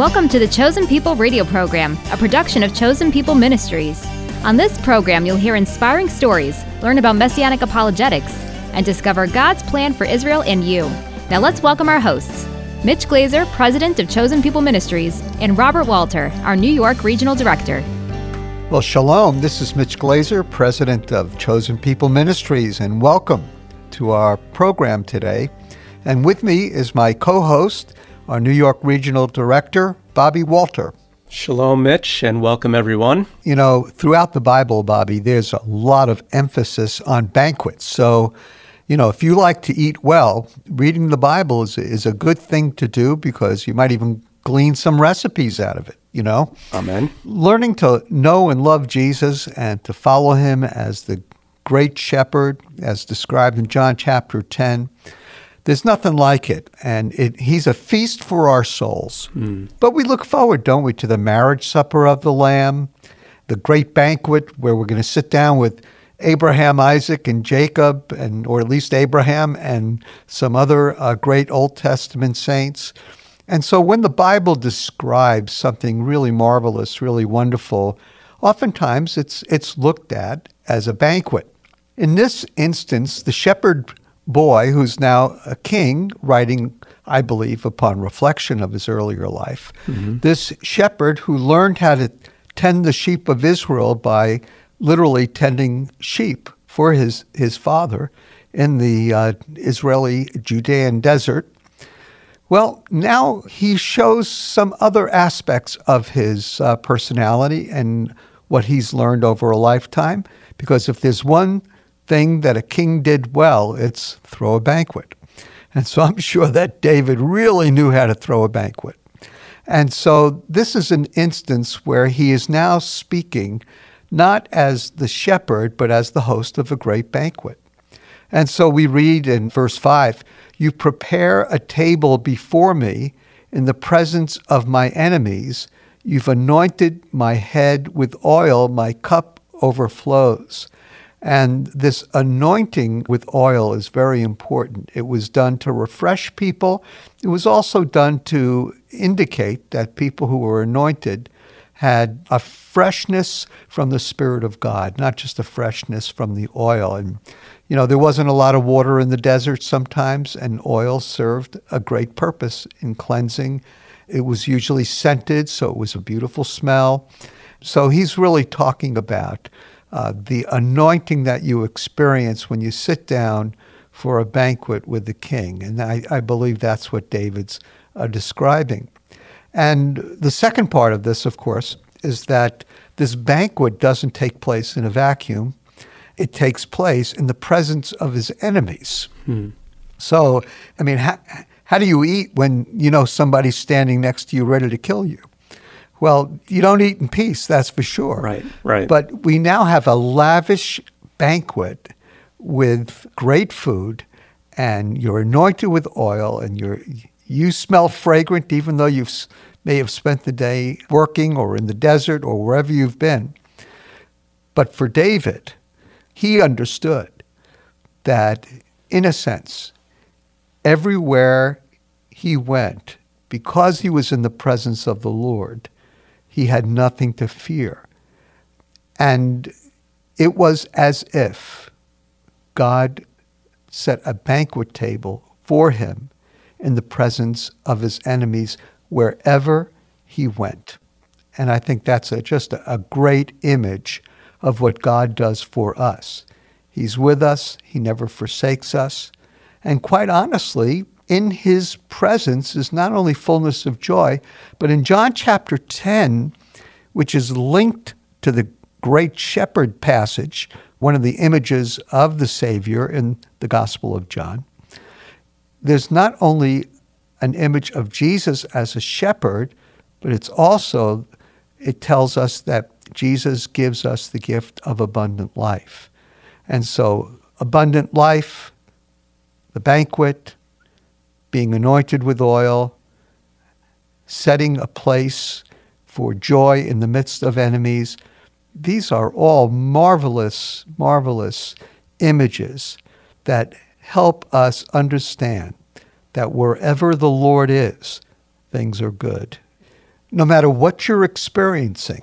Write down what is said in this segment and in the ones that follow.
Welcome to the Chosen People radio program, a production of Chosen People Ministries. On this program, you'll hear inspiring stories, learn about messianic apologetics, and discover God's plan for Israel and you. Now let's welcome our hosts Mitch Glaser, President of Chosen People Ministries, and Robert Walter, our New York Regional Director. Well, shalom. This is Mitch Glaser, President of Chosen People Ministries, and welcome to our program today. And with me is my co host, our New York Regional Director, Bobby Walter. Shalom, Mitch, and welcome everyone. You know, throughout the Bible, Bobby, there's a lot of emphasis on banquets. So, you know, if you like to eat well, reading the Bible is, is a good thing to do because you might even glean some recipes out of it, you know? Amen. Learning to know and love Jesus and to follow him as the great shepherd, as described in John chapter 10, there's nothing like it. And it, he's a feast for our souls. Mm. But we look forward, don't we, to the marriage supper of the Lamb, the great banquet where we're going to sit down with Abraham, Isaac, and Jacob, and or at least Abraham and some other uh, great Old Testament saints. And so when the Bible describes something really marvelous, really wonderful, oftentimes it's, it's looked at as a banquet. In this instance, the shepherd boy, who's now a king, writing, I believe, upon reflection of his earlier life, mm-hmm. this shepherd who learned how to tend the sheep of Israel by literally tending sheep for his, his father in the uh, Israeli Judean desert well, now he shows some other aspects of his uh, personality and what he's learned over a lifetime. Because if there's one thing that a king did well, it's throw a banquet. And so I'm sure that David really knew how to throw a banquet. And so this is an instance where he is now speaking not as the shepherd, but as the host of a great banquet. And so we read in verse 5 you prepare a table before me in the presence of my enemies. You've anointed my head with oil, my cup overflows. And this anointing with oil is very important. It was done to refresh people. It was also done to indicate that people who were anointed had a freshness from the Spirit of God, not just a freshness from the oil. And you know, there wasn't a lot of water in the desert sometimes, and oil served a great purpose in cleansing. It was usually scented, so it was a beautiful smell. So he's really talking about uh, the anointing that you experience when you sit down for a banquet with the king. And I, I believe that's what David's uh, describing. And the second part of this, of course, is that this banquet doesn't take place in a vacuum it takes place in the presence of his enemies. Hmm. So, I mean, how, how do you eat when you know somebody's standing next to you ready to kill you? Well, you don't eat in peace, that's for sure. Right, right. But we now have a lavish banquet with great food, and you're anointed with oil, and you're you smell fragrant, even though you may have spent the day working or in the desert or wherever you've been. But for David, he understood that, in a sense, everywhere he went, because he was in the presence of the Lord, he had nothing to fear. And it was as if God set a banquet table for him in the presence of his enemies wherever he went. And I think that's a, just a, a great image of what God does for us. He's with us, He never forsakes us. And quite honestly, in His presence is not only fullness of joy, but in John chapter 10, which is linked to the great shepherd passage, one of the images of the Savior in the Gospel of John, there's not only an image of Jesus as a shepherd, but it's also, it tells us that Jesus gives us the gift of abundant life. And so, abundant life, the banquet, being anointed with oil, setting a place for joy in the midst of enemies, these are all marvelous, marvelous images that help us understand that wherever the Lord is, things are good. no matter what you're experiencing,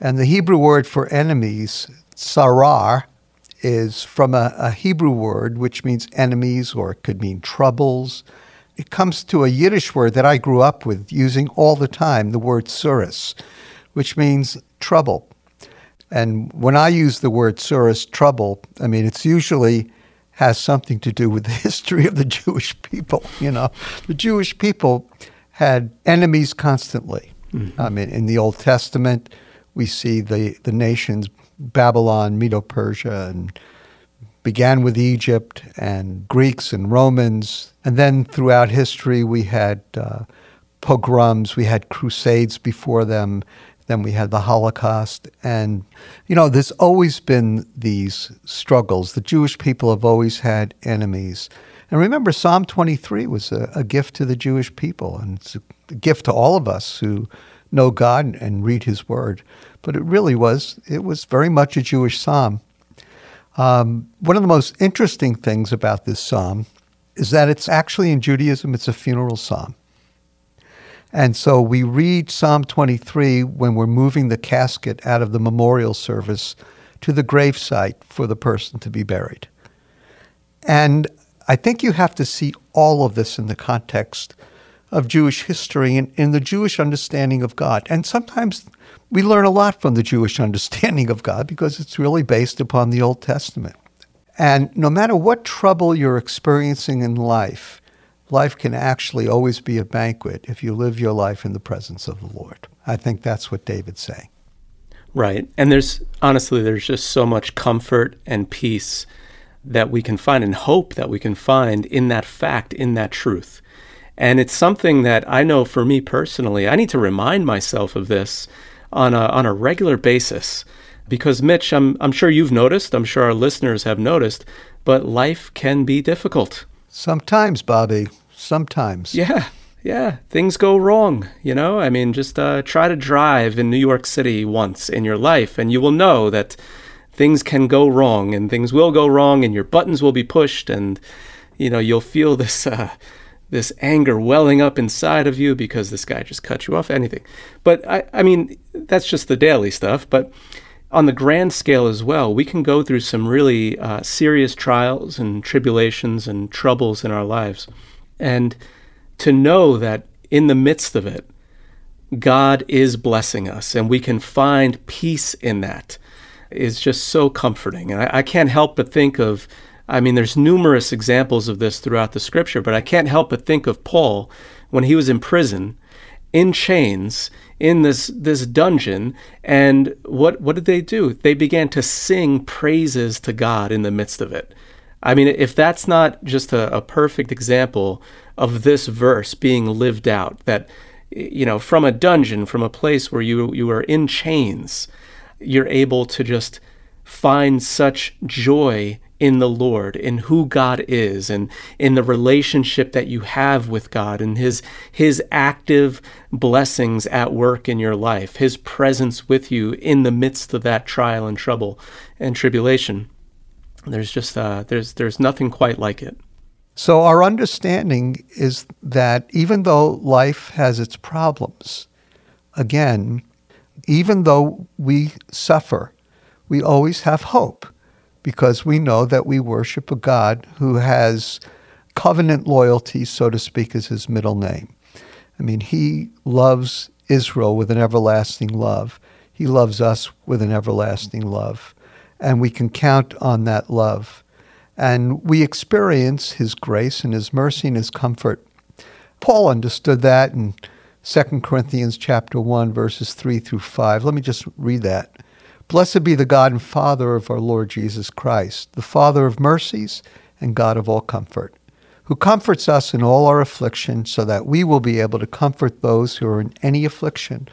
and the Hebrew word for enemies, sarar, is from a, a, Hebrew word which means enemies or it could mean troubles. It comes to a Yiddish word that I grew up with using all the time, the word suris, which means trouble. And when I use the word suris, trouble, I mean, it's usually has something to do with the history of the Jewish people. You know, the Jewish people had enemies constantly. Mm-hmm. I mean, in the Old Testament, we see the, the nations Babylon, Medo Persia, and began with Egypt and Greeks and Romans. And then throughout history, we had uh, pogroms, we had crusades before them, then we had the Holocaust. And, you know, there's always been these struggles. The Jewish people have always had enemies. And remember, Psalm 23 was a, a gift to the Jewish people, and it's a gift to all of us who know God and read His Word. But it really was, it was very much a Jewish psalm. Um, one of the most interesting things about this psalm is that it's actually in Judaism, it's a funeral psalm. And so we read Psalm 23 when we're moving the casket out of the memorial service to the gravesite for the person to be buried. And I think you have to see all of this in the context of Jewish history and in the Jewish understanding of God. And sometimes we learn a lot from the Jewish understanding of God because it's really based upon the Old Testament. And no matter what trouble you're experiencing in life, life can actually always be a banquet if you live your life in the presence of the Lord. I think that's what David's saying. Right. And there's honestly, there's just so much comfort and peace that we can find and hope that we can find in that fact, in that truth. And it's something that I know for me personally, I need to remind myself of this on a, on a regular basis. Because, Mitch, I'm, I'm sure you've noticed, I'm sure our listeners have noticed, but life can be difficult. Sometimes, Bobby. Sometimes. Yeah. Yeah. Things go wrong. You know, I mean, just uh, try to drive in New York City once in your life, and you will know that things can go wrong and things will go wrong, and your buttons will be pushed, and, you know, you'll feel this. Uh, this anger welling up inside of you because this guy just cut you off, anything. But I, I mean, that's just the daily stuff. But on the grand scale as well, we can go through some really uh, serious trials and tribulations and troubles in our lives. And to know that in the midst of it, God is blessing us and we can find peace in that is just so comforting. And I, I can't help but think of I mean, there's numerous examples of this throughout the scripture, but I can't help but think of Paul when he was in prison, in chains, in this this dungeon, and what what did they do? They began to sing praises to God in the midst of it. I mean, if that's not just a, a perfect example of this verse being lived out, that you know, from a dungeon, from a place where you you are in chains, you're able to just find such joy in the Lord, in who God is, and in the relationship that you have with God, and His His active blessings at work in your life, His presence with you in the midst of that trial and trouble and tribulation. There's just uh, there's there's nothing quite like it. So our understanding is that even though life has its problems, again, even though we suffer, we always have hope because we know that we worship a God who has covenant loyalty, so to speak, as his middle name. I mean, he loves Israel with an everlasting love. He loves us with an everlasting love. And we can count on that love. And we experience his grace and his mercy and his comfort. Paul understood that in 2 Corinthians chapter 1 verses 3 through 5. Let me just read that. Blessed be the God and Father of our Lord Jesus Christ, the Father of mercies and God of all comfort, who comforts us in all our affliction, so that we will be able to comfort those who are in any affliction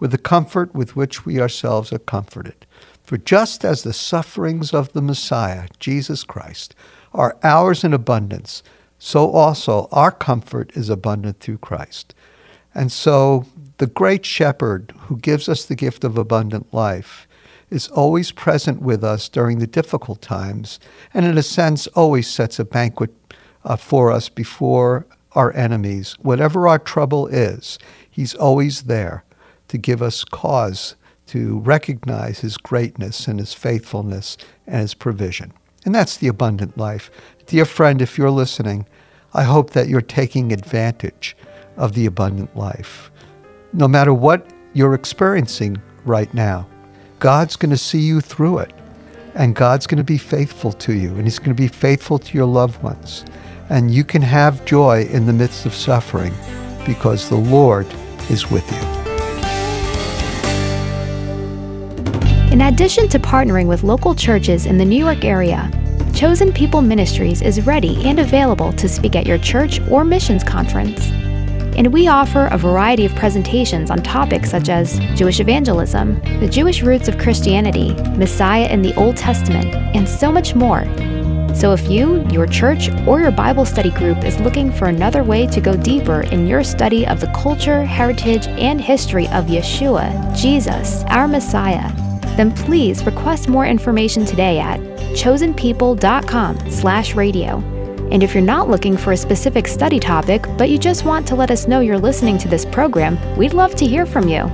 with the comfort with which we ourselves are comforted. For just as the sufferings of the Messiah, Jesus Christ, are ours in abundance, so also our comfort is abundant through Christ. And so the great shepherd who gives us the gift of abundant life is always present with us during the difficult times, and in a sense, always sets a banquet uh, for us before our enemies. Whatever our trouble is, He's always there. to give us cause to recognize His greatness and His faithfulness and His provision. And that's the abundant life. Dear friend, if you're listening, I hope that you're taking advantage of the abundant life. No matter what you're experiencing right now, God's going to see you through it. And God's going to be faithful to you, and He's going to be faithful to your loved ones. And you can have joy in the midst of suffering because the Lord is with you. In addition to partnering with local churches in the New York area, Chosen People Ministries is ready and available to speak at your church or missions conference. And we offer a variety of presentations on topics such as Jewish evangelism, the Jewish roots of Christianity, Messiah in the Old Testament, and so much more. So if you, your church, or your Bible study group is looking for another way to go deeper in your study of the culture, heritage, and history of Yeshua, Jesus, our Messiah, then please request more information today at chosenpeople.com/radio. And if you're not looking for a specific study topic, but you just want to let us know you're listening to this program, we'd love to hear from you.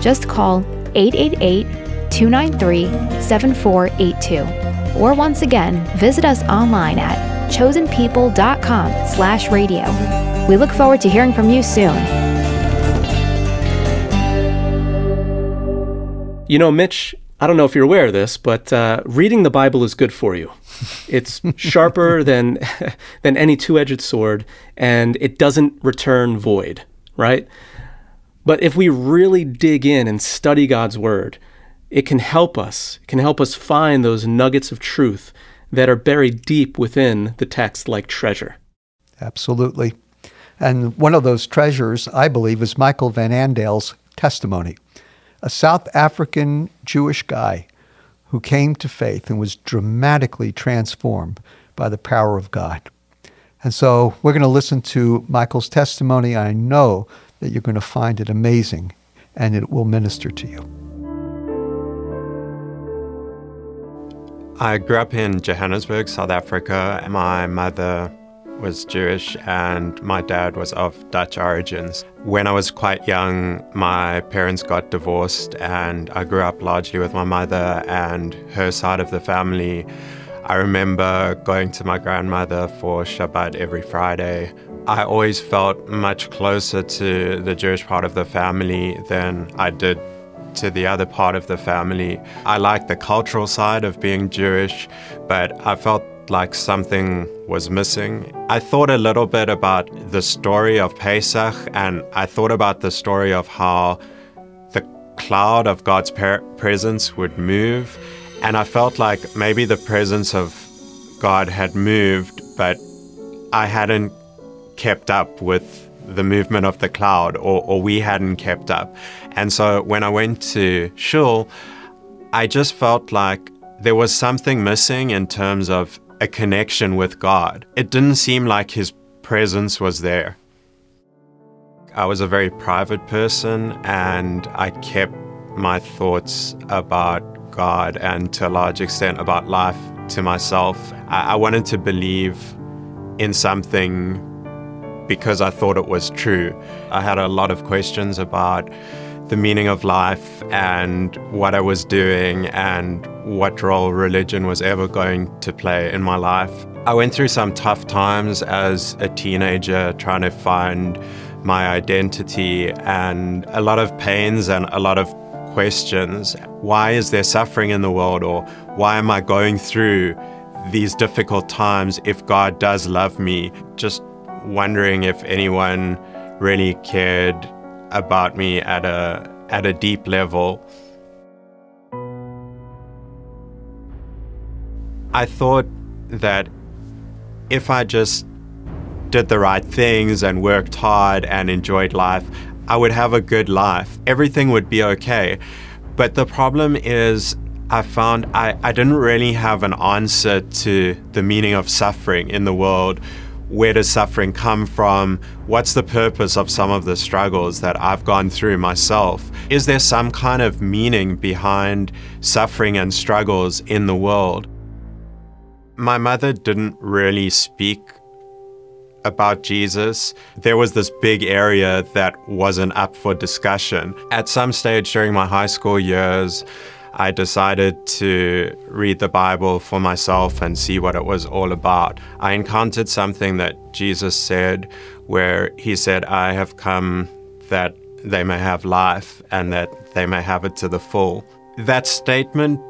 Just call 888 293 7482 or once again, visit us online at chosenpeople.com slash radio. We look forward to hearing from you soon. You know, Mitch, I don't know if you're aware of this, but uh, reading the Bible is good for you. It's sharper than than any two-edged sword, and it doesn't return void, right? But if we really dig in and study God's word, it can help us, it can help us find those nuggets of truth that are buried deep within the text like treasure. Absolutely. And one of those treasures, I believe, is Michael Van Andel's testimony, a South African Jewish guy who came to faith and was dramatically transformed by the power of God. And so we're going to listen to Michael's testimony. I know that you're going to find it amazing and it will minister to you. I grew up in Johannesburg, South Africa. My mother was Jewish and my dad was of Dutch origins. When I was quite young, my parents got divorced and I grew up largely with my mother and her side of the family. I remember going to my grandmother for Shabbat every Friday. I always felt much closer to the Jewish part of the family than I did to the other part of the family. I liked the cultural side of being Jewish, but I like something was missing. I thought a little bit about the story of Pesach, and I thought about the story of how the cloud of God's presence would move. And I felt like maybe the presence of God had moved, but I hadn't kept up with the movement of the cloud, or, or we hadn't kept up. And so when I went to Shul, I just felt like there was something missing in terms of a connection with God. It didn't seem like His presence was there. I was a very private person and I kept my thoughts about God and to a large extent about life to myself. I, I wanted to believe in something because I thought it was true. I had a lot of questions about the meaning of life and what I was doing and what role religion was ever going to play in my life. I went through some tough times as a teenager trying to find my identity and a lot of pains and a lot of questions. Why is there suffering in the world or why am I going through these difficult times if God does love me? Just wondering if anyone really cared about me at a at a deep level. I thought that if I just did the right things and worked hard and enjoyed life, I would have a good life. Everything would be okay. But the problem is, I found I, I didn't really have an answer to the meaning of suffering in the world where does suffering come from? What's the purpose of some of the struggles that I've gone through myself? Is there some kind of meaning behind suffering and struggles in the world? My mother didn't really speak about Jesus, there was this big area that wasn't up for discussion. At some stage during my high school years, I decided to read the Bible for myself and see what it was all about. I encountered something that Jesus said, where he said, I have come that they may have life and that they may have it to the full. That statement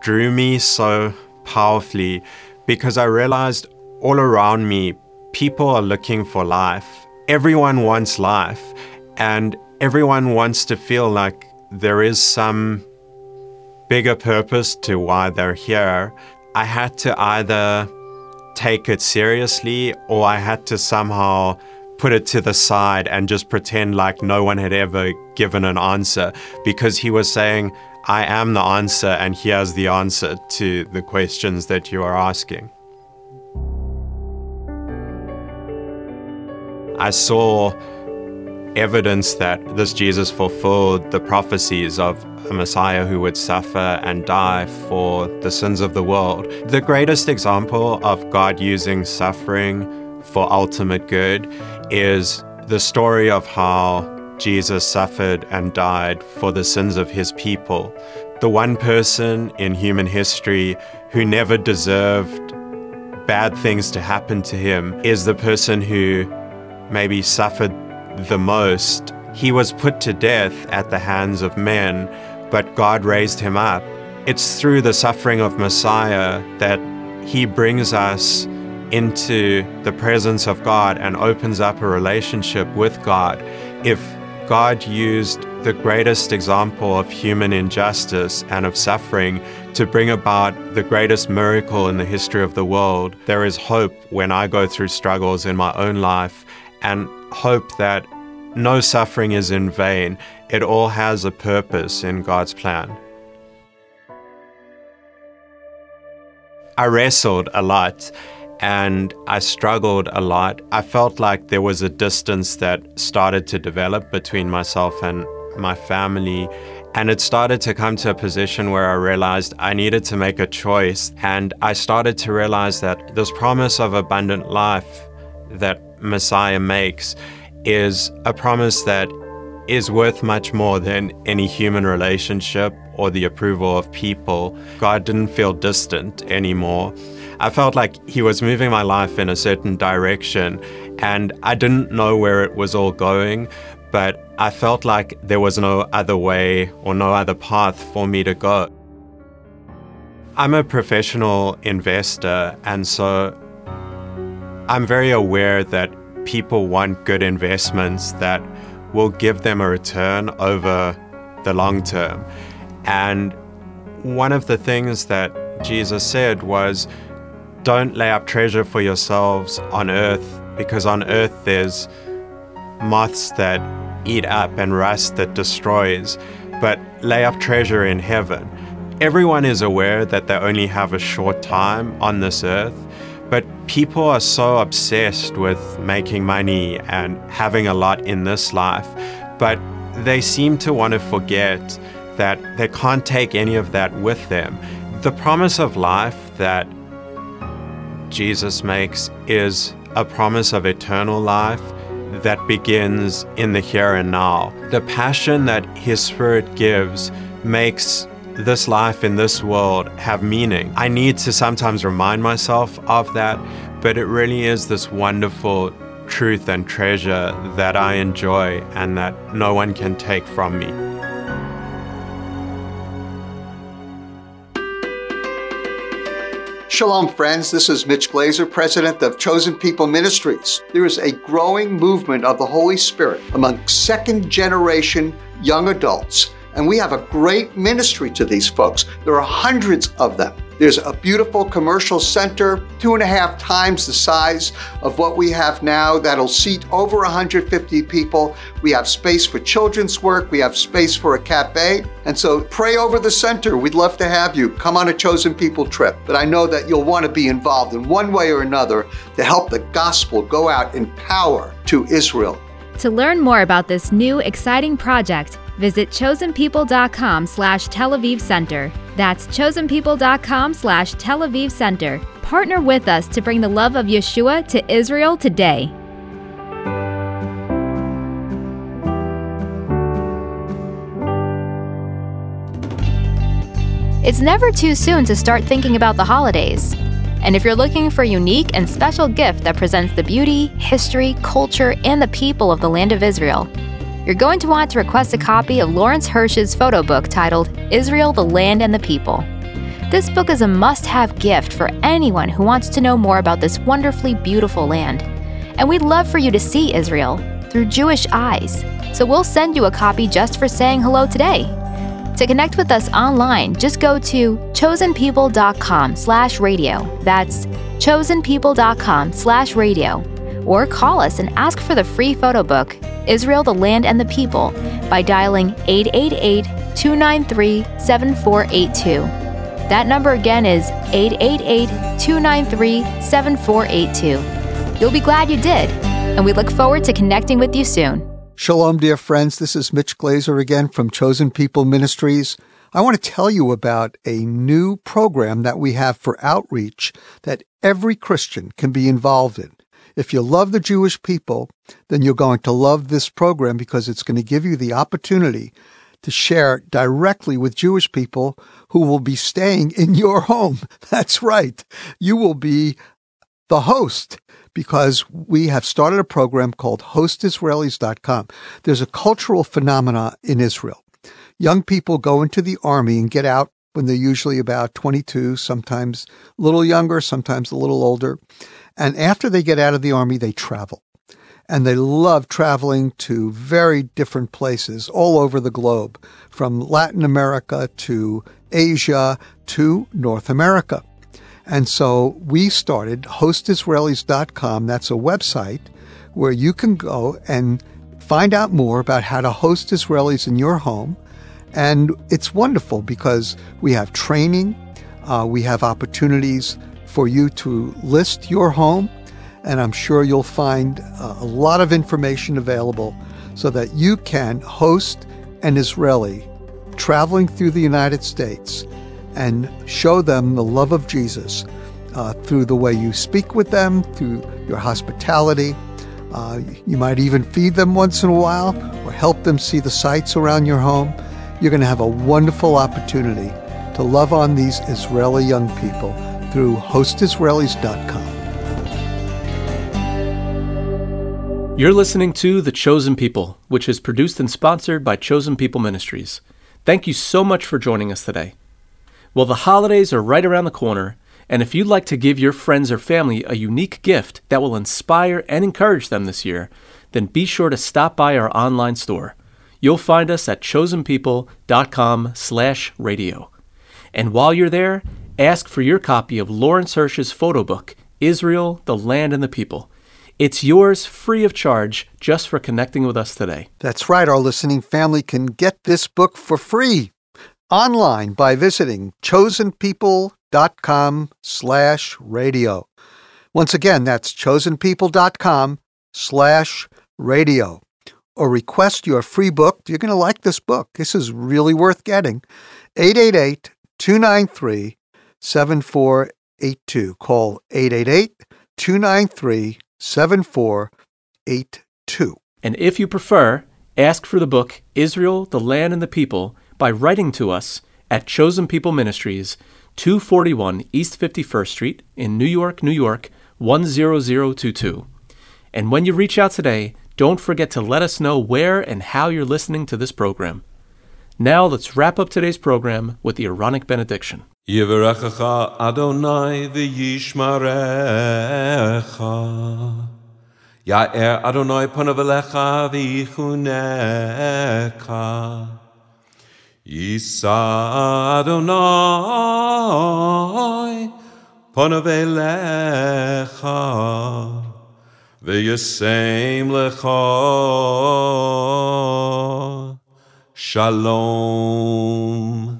drew me so powerfully because I realized all around me, people are looking for life. Everyone wants life, and everyone wants to feel like there is some bigger purpose to why they're here, I had to either take it seriously or I had to somehow put it to the side and just pretend like no one had ever given an answer because he was saying, I am the answer, and here's the answer to the questions that you are asking. I saw evidence that this Jesus fulfilled the prophecies of a Messiah who would suffer and die for the sins of the world. The greatest example of God using suffering for ultimate good is the story of how Jesus suffered and died for the sins of his people. The one person in human history who never deserved bad things to happen to him is the person who maybe suffered the most. He was put to death at the hands of men, but God raised him up. It's through the suffering of Messiah that he brings us into the presence of God and opens up a relationship with God. If God used the greatest example of human injustice and of suffering to bring about the greatest miracle in the history of the world, there is hope when I go through struggles in my own life and hope that no suffering is in vain. It all has a purpose in God's plan. I wrestled a lot and I struggled a lot. I felt like there was a distance that started to develop between myself and my family. And it started to come to a position where I realized I needed to make a choice. And I started to realize that this promise of abundant life that Messiah makes is a promise that is worth much more than any human relationship or the approval of people. God didn't feel distant anymore. I felt like He was moving my life in a certain direction, and I didn't know where it was all going, but I felt like there was no other way or no other path for me to go. I'm a professional investor, and so I'm very aware that people want good investments that will give them a return over the long term. And one of the things that Jesus said was, Don't lay up treasure for yourselves on earth, because on earth there's moths that eat up and rust that destroys, but lay up treasure in heaven. Everyone is aware that they only have a short time on this earth, people are so obsessed with making money and having a lot in this life, but they seem to want to forget that they can't take any of that with them. The promise of life that Jesus makes is a promise of eternal life that begins in the here and now. The passion that His Spirit gives makes this life in this world have meaning. I need to sometimes remind myself of that, but it really is this wonderful truth and treasure that I enjoy and that no one can take from me. Shalom, friends. This is Mitch Glaser, president of Chosen People Ministries. There is a growing movement of the Holy Spirit among second generation young adults and we have a great ministry to these folks. There are hundreds of them. There's a beautiful commercial center, two and a half times the size of what we have now, that'll seat over 150 people. We have space for children's work, we have space for a cafe. And so pray over the center. We'd love to have you. Come on a chosen people trip. But I know that you'll want to be involved in one way or another to help the gospel go out in power to Israel. To learn more about this new exciting project, Visit chosenpeople.com slash Tel Aviv Center. That's chosenpeople.com slash Tel Aviv Center Partner with us to bring the love of Yeshua to Israel today. It's never too soon to start thinking about the holidays. And if you're looking for a unique and special gift that presents the beauty, history, culture, and the people of the land of Israel, you're going to want to request a copy of Lawrence Hirsch's photo book titled Israel, the Land and the People. This book is a must have gift for anyone who wants to know more about this wonderfully beautiful land. And we'd love for you to see Israel through Jewish eyes. So we'll send you a copy just for saying hello today. To connect with us online, just go to chosenpeople.com slash radio. That's chosenpeople.com slash radio. Or call us and ask for the free photo book, Israel, the Land and the People, by dialing 888 293 7482. That number again is 888 293 7482. You'll be glad you did, and we look forward to connecting with you soon. Shalom, dear friends. This is Mitch Glaser again from Chosen People Ministries. I want to tell you about a new program that we have for outreach that every Christian can be involved in. If you love the Jewish people, then you're going to love this program because it's going to give you the opportunity to share directly with Jewish people who will be staying in your home. That's right. You will be the host because we have started a program called hostisraelis.com. There's a cultural phenomena in Israel. Young people go into the army and get out when they're usually about 22, sometimes a little younger, sometimes a little older. And after they get out of the army, they travel. And they love traveling to very different places all over the globe, from Latin America to Asia to North America. And so we started hostisraelis.com. That's a website where you can go and find out more about how to host Israelis in your home. And it's wonderful because we have training, uh, we have opportunities for you to list your home, and I'm sure you'll find uh, a lot of information available so that you can host an Israeli traveling through the United States and show them the love of Jesus uh, through the way you speak with them, through your hospitality. Uh, you might even feed them once in a while or help them see the sights around your home. You're going to have a wonderful opportunity to love on these Israeli young people through hostisraelis.com. You're listening to The Chosen People, which is produced and sponsored by Chosen People Ministries. Thank you so much for joining us today. Well, the holidays are right around the corner, and if you'd like to give your friends or family a unique gift that will inspire and encourage them this year, then be sure to stop by our online store. You'll find us at chosenpeople.com/radio. And while you're there, ask for your copy of Lawrence Hirsch's photo book, Israel, the Land and the People. It's yours free of charge just for connecting with us today. That's right. Our listening family can get this book for free online by visiting chosenpeople.com slash radio. Once again, that's chosenpeople.com slash radio. Or request your free book. You're going to like this book. This is really worth getting. 888 293 7482. Call 888 293 7482. And if you prefer, ask for the book Israel, the Land and the People by writing to us at Chosen People Ministries, 241 East 51st Street in New York, New York 10022. And when you reach out today, don't forget to let us know where and how you're listening to this program. Now let's wrap up today's program with the Aaronic benediction. Yivarechecha Adonai v'yishmarecha. Ya'er Adonai panav elecha v'yichunecha Yisa Adonai panav elecha lecha. Shalom.